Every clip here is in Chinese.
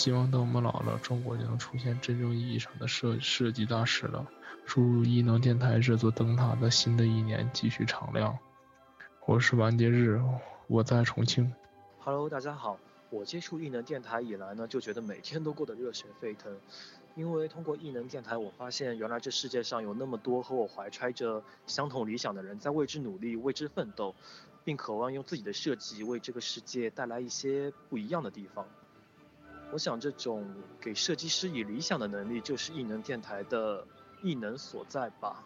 希望等我们老了，中国就能出现真正意义上的设设计大师了。祝异能电台这座灯塔的新的一年继续敞亮。我是完结日，我在重庆。Hello，大家好。我接触异能电台以来呢，就觉得每天都过得热血沸腾。因为通过异能电台，我发现原来这世界上有那么多和我怀揣着相同理想的人在为之努力、为之奋斗，并渴望用自己的设计为这个世界带来一些不一样的地方。我想，这种给设计师以理想的能力，就是异能电台的异能所在吧。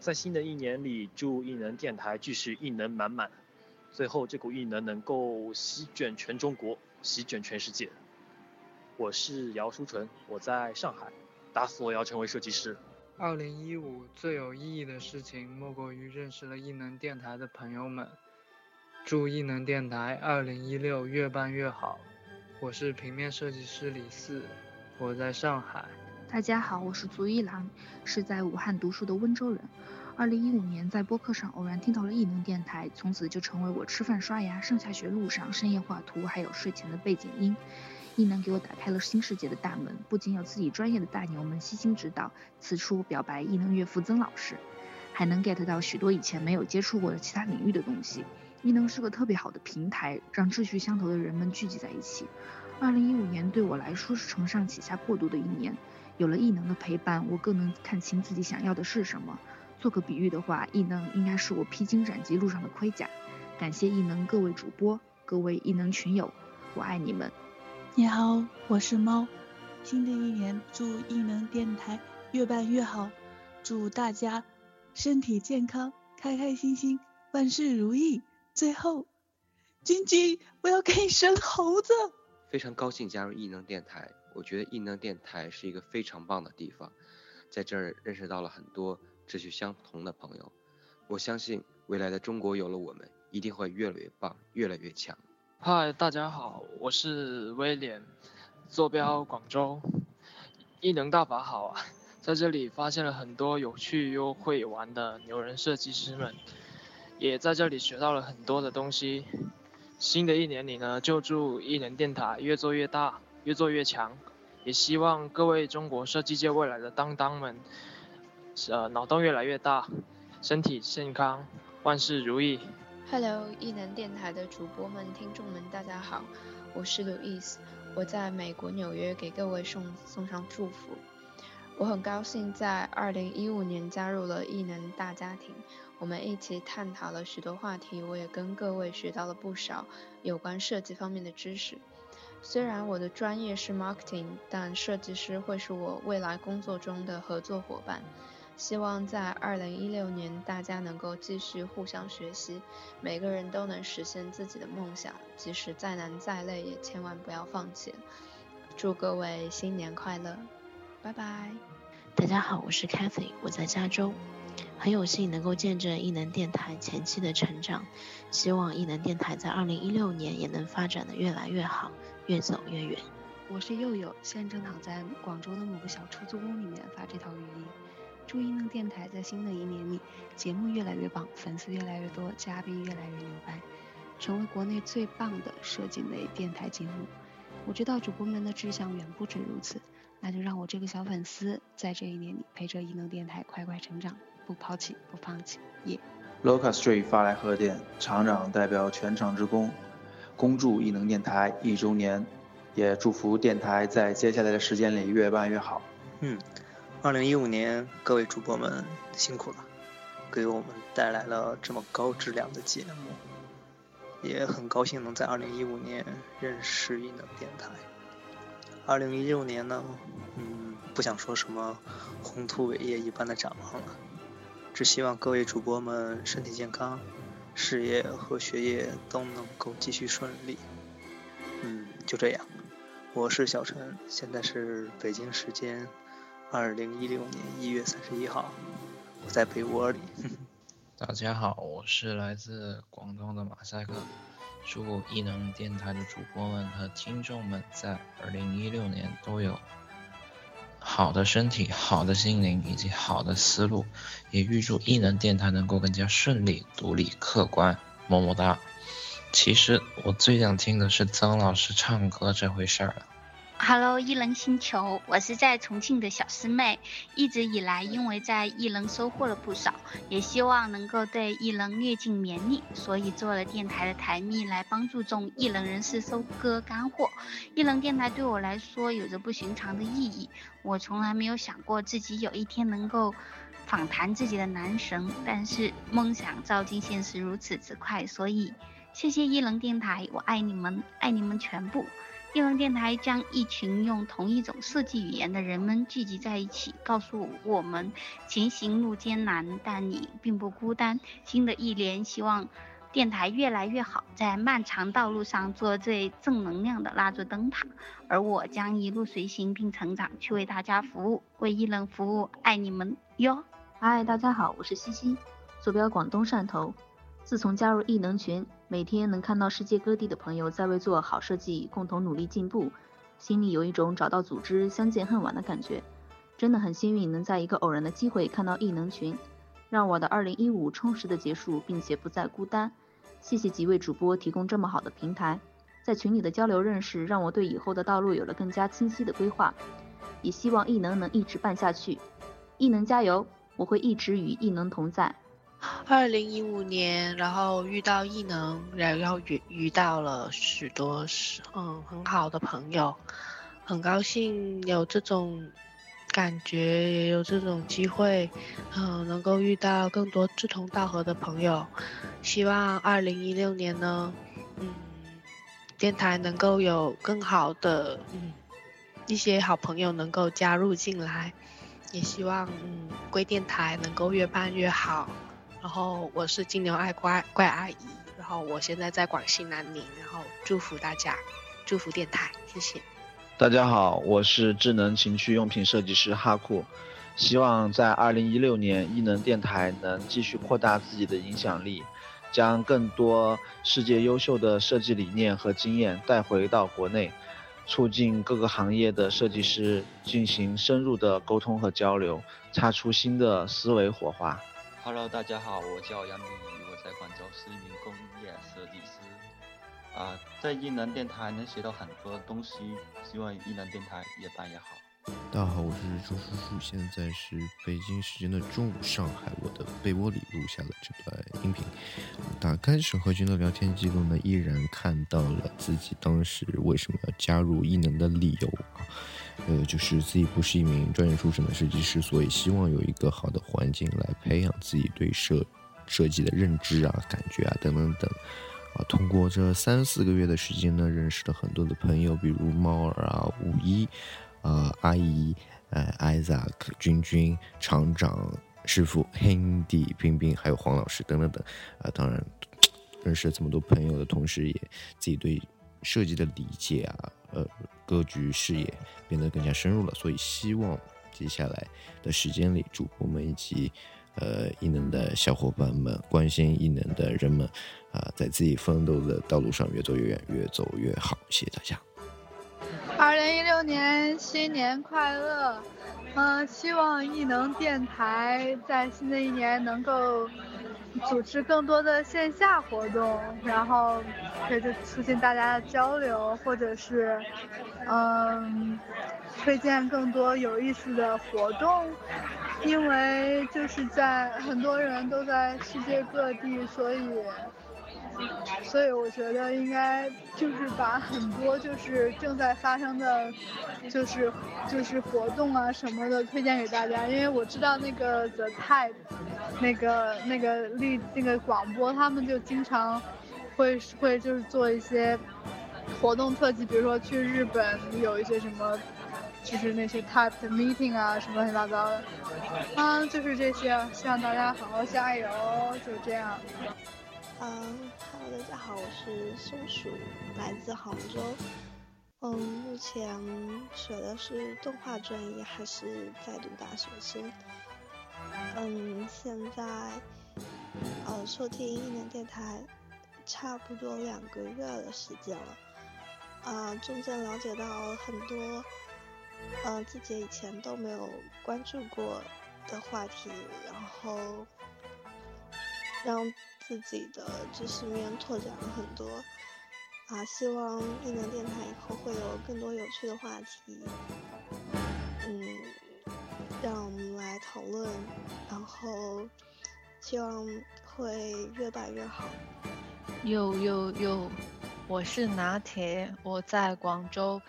在新的一年里，祝异能电台继续异能满满。最后，这股异能能够席卷全中国，席卷全世界。我是姚书纯，我在上海，打死我要成为设计师。二零一五最有意义的事情，莫过于认识了异能电台的朋友们。祝异能电台二零一六越办越好。我是平面设计师李四，我在上海。大家好，我是足一郎，是在武汉读书的温州人。二零一五年，在播客上偶然听到了异能电台，从此就成为我吃饭、刷牙、上下学路上、深夜画图，还有睡前的背景音。异能给我打开了新世界的大门，不仅有自己专业的大牛们悉心指导，此处表白异能岳父曾老师，还能 get 到许多以前没有接触过的其他领域的东西。异能是个特别好的平台，让志趣相投的人们聚集在一起。二零一五年对我来说是承上启下过渡的一年，有了异能的陪伴，我更能看清自己想要的是什么。做个比喻的话，异能应该是我披荆斩棘路上的盔甲。感谢异能各位主播，各位异能群友，我爱你们。你好，我是猫。新的一年，祝异能电台越办越好，祝大家身体健康，开开心心，万事如意。最后，君君，我要给你生猴子。非常高兴加入异能电台，我觉得异能电台是一个非常棒的地方，在这儿认识到了很多。志趣相同的朋友，我相信未来的中国有了我们，一定会越来越棒，越来越强。嗨，大家好，我是威廉，坐标广州。异能大法好啊，在这里发现了很多有趣又会玩的牛人设计师们，也在这里学到了很多的东西。新的一年里呢，就祝异能电台越做越大，越做越强，也希望各位中国设计界未来的当当们。呃，脑洞越来越大，身体健康，万事如意。Hello，异能电台的主播们、听众们，大家好，我是 Louis，我在美国纽约给各位送送上祝福。我很高兴在2015年加入了异能大家庭，我们一起探讨了许多话题，我也跟各位学到了不少有关设计方面的知识。虽然我的专业是 marketing，但设计师会是我未来工作中的合作伙伴。希望在二零一六年，大家能够继续互相学习，每个人都能实现自己的梦想，即使再难再累，也千万不要放弃。祝各位新年快乐，拜拜。大家好，我是 Kathy，我在加州，很有幸能够见证异能电台前期的成长，希望异能电台在二零一六年也能发展的越来越好，越走越远。我是佑佑，现在正躺在广州的某个小出租屋里面发这条语音。祝异能电台在新的一年里，节目越来越棒，粉丝越来越多，嘉宾越来越牛掰，成为国内最棒的设计类电台节目。我知道主播们的志向远不止如此，那就让我这个小粉丝在这一年里陪着异能电台快快成长，不抛弃，不放弃。耶！Loca Street 发来贺电，厂长代表全厂职工，恭祝异能电台一周年，也祝福电台在接下来的时间里越办越好。嗯。二零一五年，各位主播们辛苦了，给我们带来了这么高质量的节目，也很高兴能在二零一五年认识异能电台。二零一六年呢，嗯，不想说什么宏图伟业一般的展望了，只希望各位主播们身体健康，事业和学业都能够继续顺利。嗯，就这样，我是小陈，现在是北京时间。二零一六年一月三十一号，我在被窝里。大家好，我是来自广东的马赛克。祝异能电台的主播们和听众们在二零一六年都有好的身体、好的心灵以及好的思路。也预祝异能电台能够更加顺利、独立、客观。么么哒。其实我最想听的是曾老师唱歌这回事儿了。Hello，艺能星球，我是在重庆的小师妹。一直以来，因为在艺能收获了不少，也希望能够对艺能略尽绵力，所以做了电台的台蜜来帮助众艺能人士收割干货。艺能电台对我来说有着不寻常的意义，我从来没有想过自己有一天能够访谈自己的男神，但是梦想照进现实如此之快，所以谢谢艺能电台，我爱你们，爱你们全部。艺能电台将一群用同一种设计语言的人们聚集在一起，告诉我们前行路艰难，但你并不孤单。新的一年，希望电台越来越好，在漫长道路上做最正能量的那座灯塔。而我将一路随行并成长，去为大家服务，为艺能服务，爱你们哟！嗨，大家好，我是西西，坐标广东汕头。自从加入异能群，每天能看到世界各地的朋友在为做好设计共同努力进步，心里有一种找到组织相见恨晚的感觉。真的很幸运能在一个偶然的机会看到异能群，让我的2015充实的结束，并且不再孤单。谢谢几位主播提供这么好的平台，在群里的交流认识，让我对以后的道路有了更加清晰的规划。也希望异能能一直办下去，异能加油！我会一直与异能同在。二零一五年，然后遇到异能，然后遇遇到了许多是嗯很好的朋友，很高兴有这种感觉，也有这种机会，嗯能够遇到更多志同道合的朋友。希望二零一六年呢，嗯，电台能够有更好的嗯一些好朋友能够加入进来，也希望嗯贵电台能够越办越好。然后我是金牛爱怪怪阿姨，然后我现在在广西南宁，然后祝福大家，祝福电台，谢谢。大家好，我是智能情趣用品设计师哈库，希望在二零一六年艺能电台能继续扩大自己的影响力，将更多世界优秀的设计理念和经验带回到国内，促进各个行业的设计师进行深入的沟通和交流，擦出新的思维火花。Hello，大家好，我叫杨明宇，我在广州是一名工业设计师。啊，在艺能电台能学到很多东西，希望艺能电台越办越好。大家好，我是周叔叔，现在是北京时间的中午，上海我的被窝里录下了这段音频。打开审核君的聊天记录呢，依然看到了自己当时为什么要加入艺能的理由啊，呃，就是自己不是一名专业出身的设计师，所以希望有一个好的环境来培养自己对设设计的认知啊、感觉啊等等等。啊，通过这三四个月的时间呢，认识了很多的朋友，比如猫儿啊、五一。啊，阿姨，呃，Isaac，君君，厂长，师傅，Handy，冰冰，还有黄老师等等等，啊，当然认识了这么多朋友的同时，也自己对设计的理解啊，呃，格局视野变得更加深入了。所以希望接下来的时间里，主播们以及呃异能的小伙伴们，关心异能的人们，啊，在自己奋斗的道路上越走越远，越走越好。谢谢大家。二零一六年新年快乐！嗯，希望异能电台在新的一年能够组织更多的线下活动，然后可以促进大家的交流，或者是嗯推荐更多有意思的活动。因为就是在很多人都在世界各地，所以。所以我觉得应该就是把很多就是正在发生的，就是就是活动啊什么的推荐给大家，因为我知道那个 The Type，那个那个立那个广播他们就经常会会就是做一些活动特辑，比如说去日本有一些什么，就是那些 Type 的 meeting 啊什么乱七八糟的，啊就是这些，希望大家好好加油，就这样。嗯，Hello，大家好，我是松鼠，来自杭州。嗯，目前学的是动画专业，还是在读大学生。嗯，现在呃收听一年电台，差不多两个月的时间了。啊，中间了解到很多，呃，自己以前都没有关注过的话题，然后让。自己的知识面拓展了很多，啊，希望异能电台以后会有更多有趣的话题，嗯，让我们来讨论，然后希望会越办越好。哟哟哟，我是拿铁，我在广州。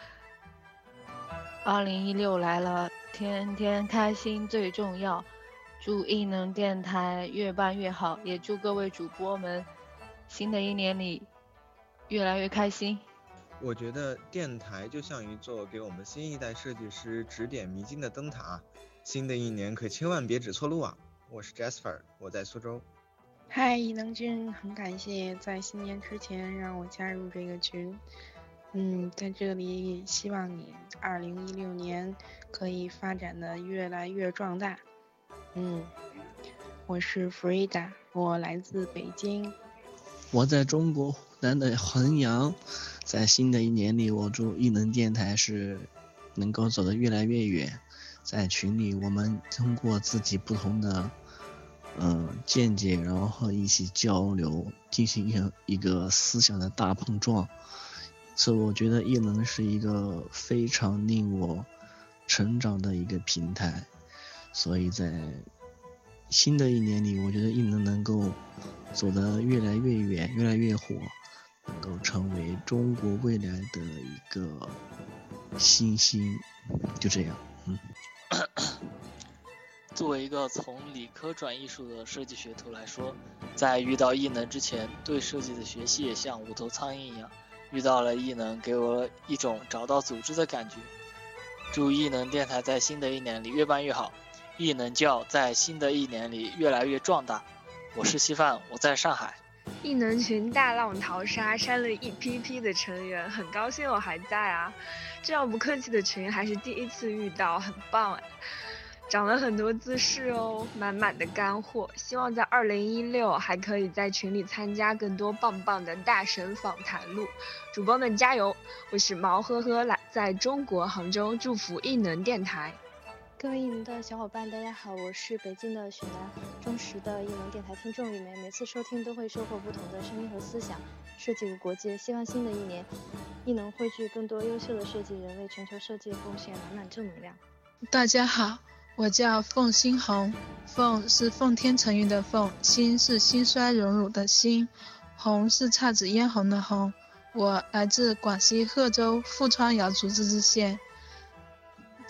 二零一六来了，天天开心最重要。祝异能电台越办越好，也祝各位主播们新的一年里。越来越开心。我觉得电台就像一座给我们新一代设计师指点迷津的灯塔，新的一年可千万别指错路啊！我是 Jasper，我在苏州。嗨，异能君，很感谢在新年之前让我加入这个群。嗯，在这里希望你二零一六年可以发展的越来越壮大。嗯，我是 Frida，我来自北京。我在中国湖。南的衡阳，在新的一年里，我祝异能电台是能够走得越来越远。在群里，我们通过自己不同的嗯见解，然后一起交流，进行一个一个思想的大碰撞。所以，我觉得异能是一个非常令我成长的一个平台。所以在新的一年里，我觉得异能能够走得越来越远，越来越火。能够成为中国未来的一个新星，就这样，嗯。作为一个从理科转艺术的设计学徒来说，在遇到异能之前，对设计的学习也像无头苍蝇一样。遇到了异能，给我一种找到组织的感觉。祝异能电台在新的一年里越办越好，异能教在新的一年里越来越壮大。我是稀饭，我在上海。异能群大浪淘沙，删了一批批的成员，很高兴我还在啊！这样不客气的群还是第一次遇到，很棒哎！长了很多姿势哦，满满的干货。希望在二零一六还可以在群里参加更多棒棒的大神访谈录，主播们加油！我是毛呵呵，来在中国杭州，祝福异能电台。各位艺能的小伙伴，大家好，我是北京的雪楠，忠实的艺能电台听众里面，每次收听都会收获不同的声音和思想。设计无国界，希望新的一年，艺能汇聚更多优秀的设计人，为全球设计贡献满满正能量。大家好，我叫凤新红，凤是奉天承运的凤，心是兴衰荣辱的兴，红是姹紫嫣红的红。我来自广西贺州富川瑶族自治县。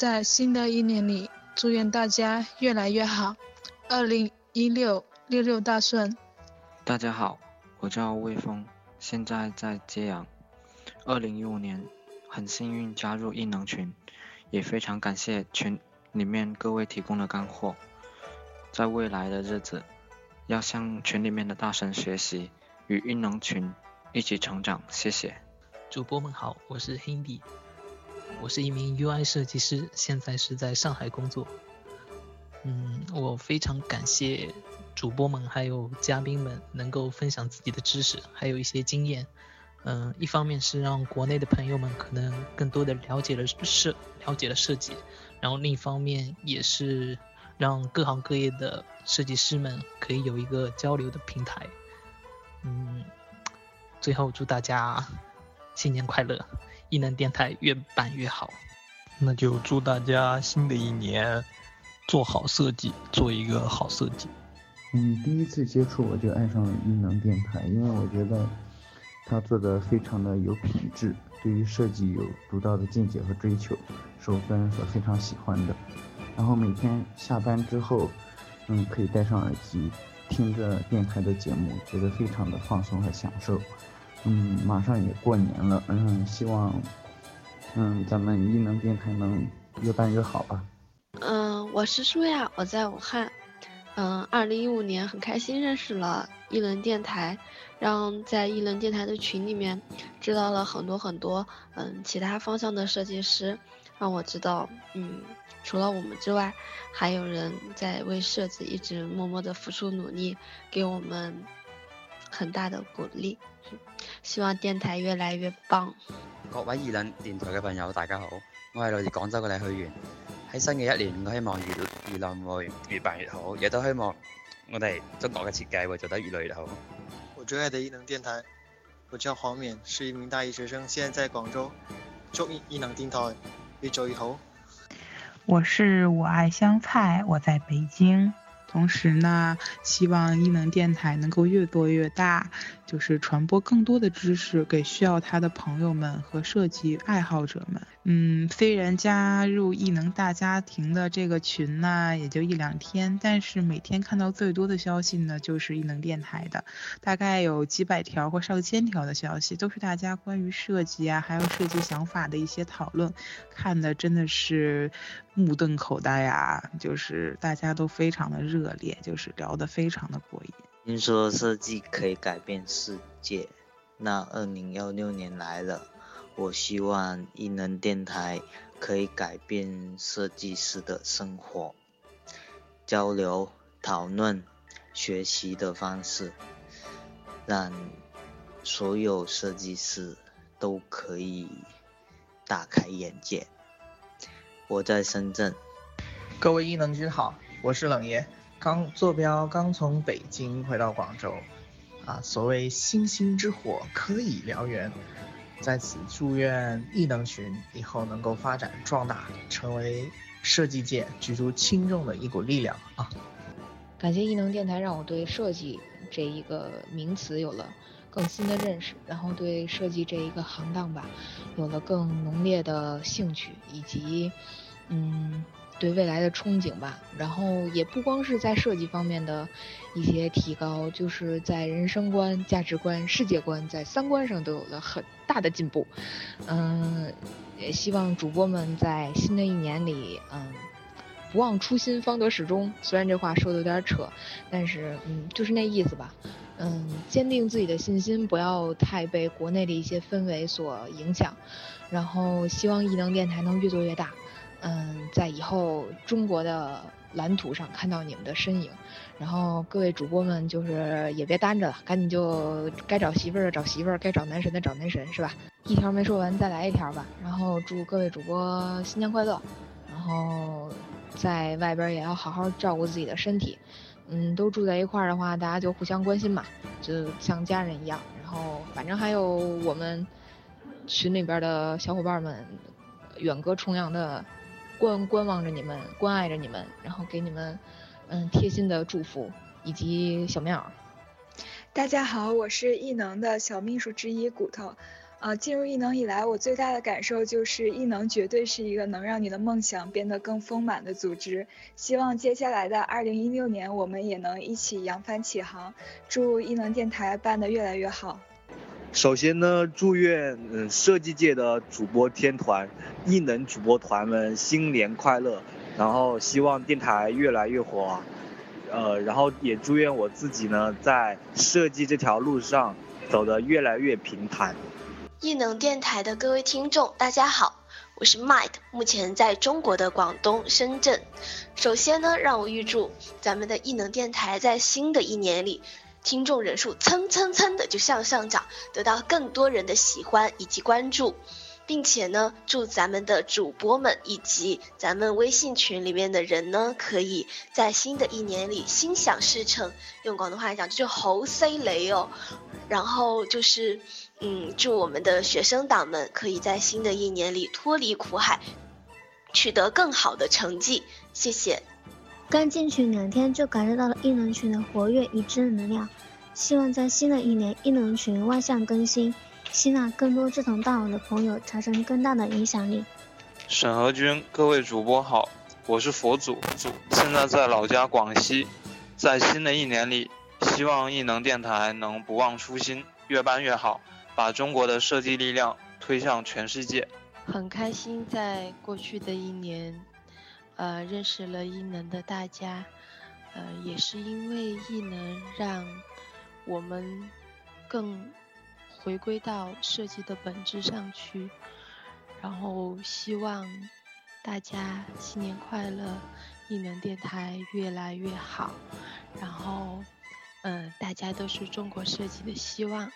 在新的一年里，祝愿大家越来越好，二零一六六六大顺。大家好，我叫魏峰，现在在揭阳。二零一五年很幸运加入异能群，也非常感谢群里面各位提供的干货。在未来的日子，要向群里面的大神学习，与异能群一起成长。谢谢。主播们好，我是 Hindi。我是一名 UI 设计师，现在是在上海工作。嗯，我非常感谢主播们还有嘉宾们能够分享自己的知识，还有一些经验。嗯，一方面是让国内的朋友们可能更多的了解了设了解了设计，然后另一方面也是让各行各业的设计师们可以有一个交流的平台。嗯，最后祝大家新年快乐！异能电台越办越好，那就祝大家新的一年做好设计，做一个好设计。嗯，第一次接触我就爱上了异能电台，因为我觉得他做的非常的有品质，对于设计有独到的见解和追求，是我个人所非常喜欢的。然后每天下班之后，嗯，可以戴上耳机听着电台的节目，觉得非常的放松和享受。嗯，马上也过年了，嗯，希望，嗯，咱们异能电台能越办越好吧。嗯，我是舒亚，我在武汉。嗯，二零一五年很开心认识了异能电台，让在异能电台的群里面知道了很多很多，嗯，其他方向的设计师，让我知道，嗯，除了我们之外，还有人在为设计一直默默的付出努力，给我们很大的鼓励。希望電台越來越棒。各位二輪電台嘅朋友，大家好，我係來自廣州嘅李许源。喺新嘅一年，我希望越越輪會越辦越好，亦都希望我哋中國嘅設計會做得越來越好。我最愛的異能電台，我叫黄冕，是一名大一学生，现在在广州。祝艺能电台越做越好。我是我爱香菜，我在北京。同时呢，希望伊能电台能够越做越大，就是传播更多的知识给需要它的朋友们和设计爱好者们。嗯，虽然加入艺能大家庭的这个群呢，也就一两天，但是每天看到最多的消息呢，就是艺能电台的，大概有几百条或上千条的消息，都是大家关于设计啊，还有设计想法的一些讨论，看的真的是目瞪口呆啊，就是大家都非常的热烈，就是聊得非常的过瘾。听说设计可以改变世界，那二零幺六年来了。我希望艺能电台可以改变设计师的生活，交流、讨论、学习的方式，让所有设计师都可以大开眼界。我在深圳，各位艺能君好，我是冷爷，刚坐标刚从北京回到广州，啊，所谓星星之火可以燎原。在此祝愿艺能群以后能够发展壮大，成为设计界举足轻重的一股力量啊！感谢艺能电台让我对设计这一个名词有了更新的认识，然后对设计这一个行当吧有了更浓烈的兴趣，以及嗯。对未来的憧憬吧，然后也不光是在设计方面的一些提高，就是在人生观、价值观、世界观，在三观上都有了很大的进步。嗯，也希望主播们在新的一年里，嗯，不忘初心，方得始终。虽然这话说的有点扯，但是嗯，就是那意思吧。嗯，坚定自己的信心，不要太被国内的一些氛围所影响。然后希望异能电台能越做越大。嗯，在以后中国的蓝图上看到你们的身影，然后各位主播们就是也别单着了，赶紧就该找媳妇儿的找媳妇儿，该找男神的找男神，是吧？一条没说完，再来一条吧。然后祝各位主播新年快乐，然后在外边也要好好照顾自己的身体。嗯，都住在一块儿的话，大家就互相关心嘛，就像家人一样。然后反正还有我们群里边的小伙伴们，远隔重洋的。观观望着你们，关爱着你们，然后给你们，嗯，贴心的祝福以及小棉袄。大家好，我是异能的小秘书之一骨头。呃，进入异能以来，我最大的感受就是异能绝对是一个能让你的梦想变得更丰满的组织。希望接下来的二零一六年，我们也能一起扬帆起航。祝异能电台办得越来越好。首先呢，祝愿嗯设计界的主播天团、艺能主播团们新年快乐，然后希望电台越来越火，呃，然后也祝愿我自己呢在设计这条路上走得越来越平坦。异能电台的各位听众，大家好，我是 Mike，目前在中国的广东深圳。首先呢，让我预祝咱们的异能电台在新的一年里。听众人数蹭蹭蹭的就向上涨，得到更多人的喜欢以及关注，并且呢，祝咱们的主播们以及咱们微信群里面的人呢，可以在新的一年里心想事成。用广东话来讲，就是猴塞雷哦。然后就是，嗯，祝我们的学生党们可以在新的一年里脱离苦海，取得更好的成绩。谢谢。刚进群两天就感受到了异能群的活跃与正能量，希望在新的一年异能群万象更新，吸纳更多志同道合的朋友，产生更大的影响力。沈和君，各位主播好，我是佛祖，现在在老家广西，在新的一年里，希望异能电台能不忘初心，越办越好，把中国的设计力量推向全世界。很开心在过去的一年。呃，认识了异能的大家，呃，也是因为异能让我们更回归到设计的本质上去。然后希望大家新年快乐，异能电台越来越好。然后，嗯，大家都是中国设计的希望。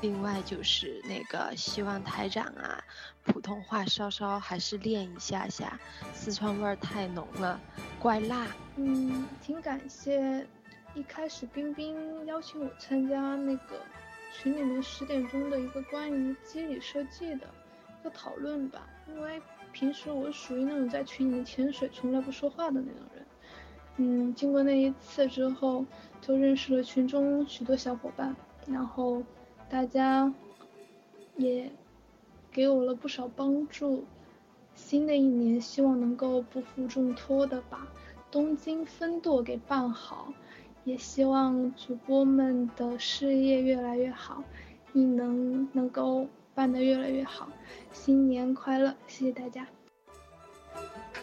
另外就是那个希望台长啊，普通话稍稍还是练一下下，四川味儿太浓了，怪辣。嗯，挺感谢一开始冰冰邀请我参加那个群里面十点钟的一个关于机理设计的一个讨论吧，因为平时我属于那种在群里面潜水从来不说话的那种人，嗯，经过那一次之后，就认识了群中许多小伙伴，然后大家也给我了不少帮助。新的一年，希望能够不负重托的把东京分舵给办好，也希望主播们的事业越来越好，艺能能够办得越来越好。新年快乐，谢谢大家。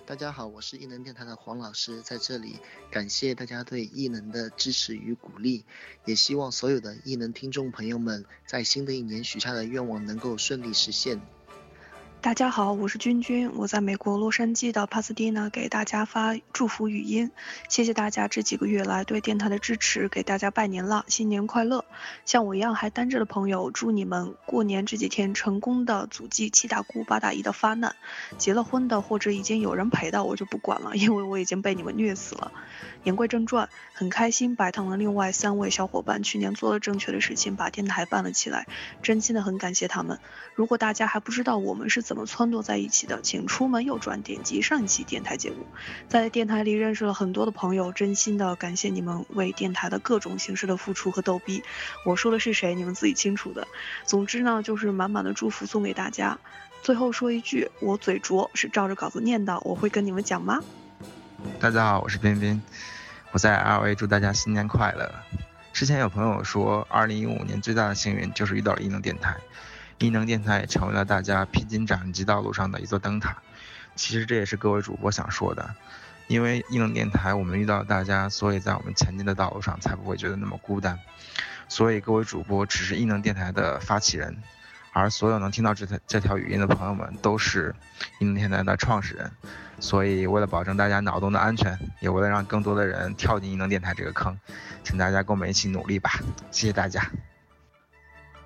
大家好，我是艺能电台的黄老师，在这里感谢大家对艺能的支持与鼓励，也希望所有的艺能听众朋友们在新的一年许下的愿望能够顺利实现。大家好，我是君君，我在美国洛杉矶的帕斯蒂纳给大家发祝福语音，谢谢大家这几个月来对电台的支持，给大家拜年了，新年快乐！像我一样还单着的朋友，祝你们过年这几天成功的阻击七大姑八大姨的发难，结了婚的或者已经有人陪的我就不管了，因为我已经被你们虐死了。言归正传，很开心白糖的另外三位小伙伴去年做了正确的事情，把电台办了起来，真心的很感谢他们。如果大家还不知道我们是怎么撺掇在一起的，请出门右转点击上一期电台节目，在电台里认识了很多的朋友，真心的感谢你们为电台的各种形式的付出和逗逼。我说的是谁，你们自己清楚的。总之呢，就是满满的祝福送给大家。最后说一句，我嘴拙，是照着稿子念的，我会跟你们讲吗？大家好，我是彬彬，我在 LA 祝大家新年快乐。之前有朋友说，二零一五年最大的幸运就是遇到了异能电台。异能电台也成为了大家披荆斩棘道路上的一座灯塔。其实这也是各位主播想说的，因为异能电台我们遇到大家，所以在我们前进的道路上才不会觉得那么孤单。所以各位主播只是异能电台的发起人，而所有能听到这条这条语音的朋友们都是异能电台的创始人。所以为了保证大家脑洞的安全，也为了让更多的人跳进异能电台这个坑，请大家跟我们一起努力吧！谢谢大家。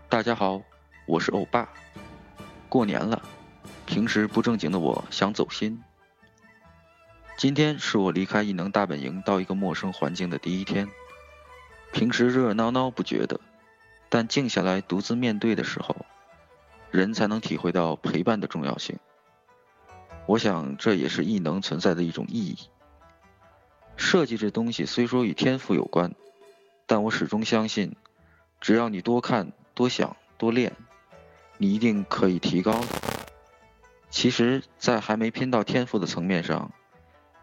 大家好。我是欧巴，过年了，平时不正经的我想走心。今天是我离开异能大本营到一个陌生环境的第一天。平时热热闹闹不觉得，但静下来独自面对的时候，人才能体会到陪伴的重要性。我想这也是异能存在的一种意义。设计这东西虽说与天赋有关，但我始终相信，只要你多看、多想、多练。你一定可以提高的。其实，在还没拼到天赋的层面上，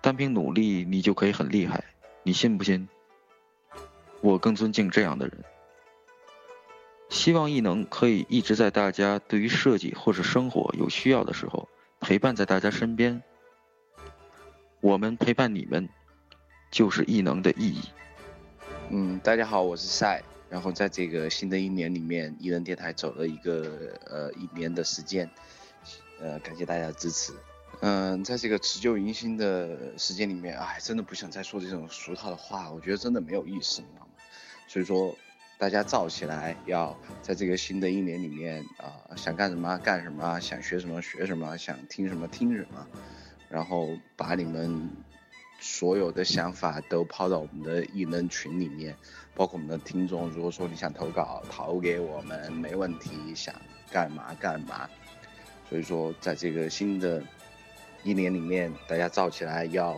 单凭努力你就可以很厉害，你信不信？我更尊敬这样的人。希望异能可以一直在大家对于设计或者生活有需要的时候陪伴在大家身边。我们陪伴你们，就是异能的意义。嗯，大家好，我是赛。然后在这个新的一年里面，艺人电台走了一个呃一年的时间，呃感谢大家的支持。嗯，在这个辞旧迎新的时间里面，哎，真的不想再说这种俗套的话，我觉得真的没有意思，你知道吗？所以说，大家燥起来，要在这个新的一年里面啊，想干什么干什么，想学什么学什么，想听什么听什么，然后把你们所有的想法都抛到我们的艺人群里面。包括我们的听众，如果说你想投稿，投给我们没问题，想干嘛干嘛。所以说，在这个新的一年里面，大家造起来要，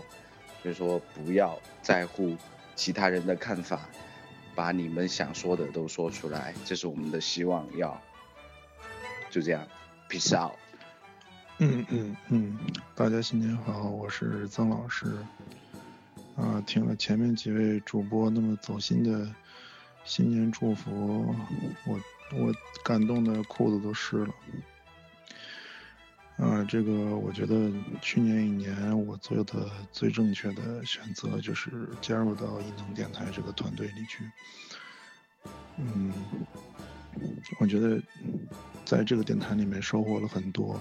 所以说不要在乎其他人的看法，把你们想说的都说出来，这是我们的希望。要就这样，peace out。嗯嗯嗯，大家新年好，我是曾老师。啊，听了前面几位主播那么走心的新年祝福，我我感动的裤子都湿了。啊，这个我觉得去年一年我做的最正确的选择就是加入到异能电台这个团队里去。嗯，我觉得在这个电台里面收获了很多。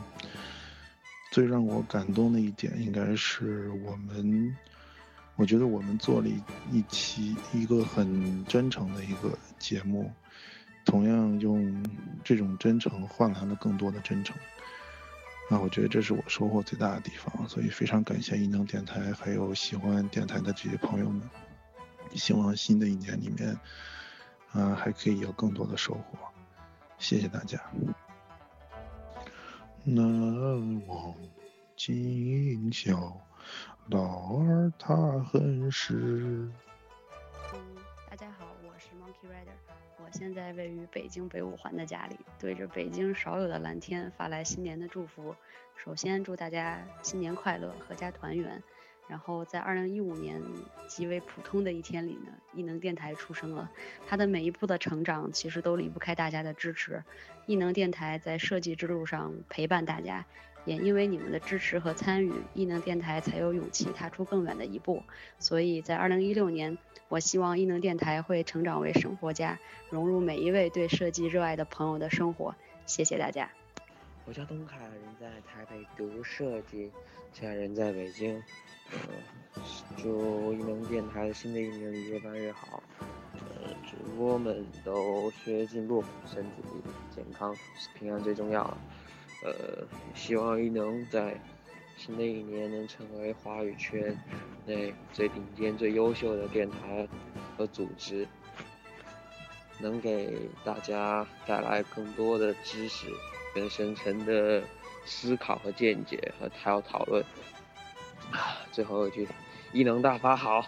最让我感动的一点应该是我们。我觉得我们做了一期一个很真诚的一个节目，同样用这种真诚换来了更多的真诚。那我觉得这是我收获最大的地方，所以非常感谢异能电台还有喜欢电台的这些朋友们。希望新的一年里面，啊，还可以有更多的收获。谢谢大家。难忘今宵，老二他很是。大家好，我是 Monkey Rider，我现在位于北京北五环的家里，对着北京少有的蓝天发来新年的祝福。首先祝大家新年快乐，阖家团圆。然后在二零一五年极为普通的一天里呢，异能电台出生了。它的每一步的成长其实都离不开大家的支持。异能电台在设计之路上陪伴大家，也因为你们的支持和参与，异能电台才有勇气踏出更远的一步。所以在二零一六年，我希望异能电台会成长为生活家，融入每一位对设计热爱的朋友的生活。谢谢大家。我叫东凯，人在台北读设计，现在人在北京。呃，祝一能电台新的一年里越办越好。呃，主播们都学业进步，身体健康，平安最重要。呃，希望一能在新的一年能成为华语圈内最顶尖、最优秀的电台和组织，能给大家带来更多的知识、跟深层的思考和见解和他要讨论。啊最后一句，异能大发好。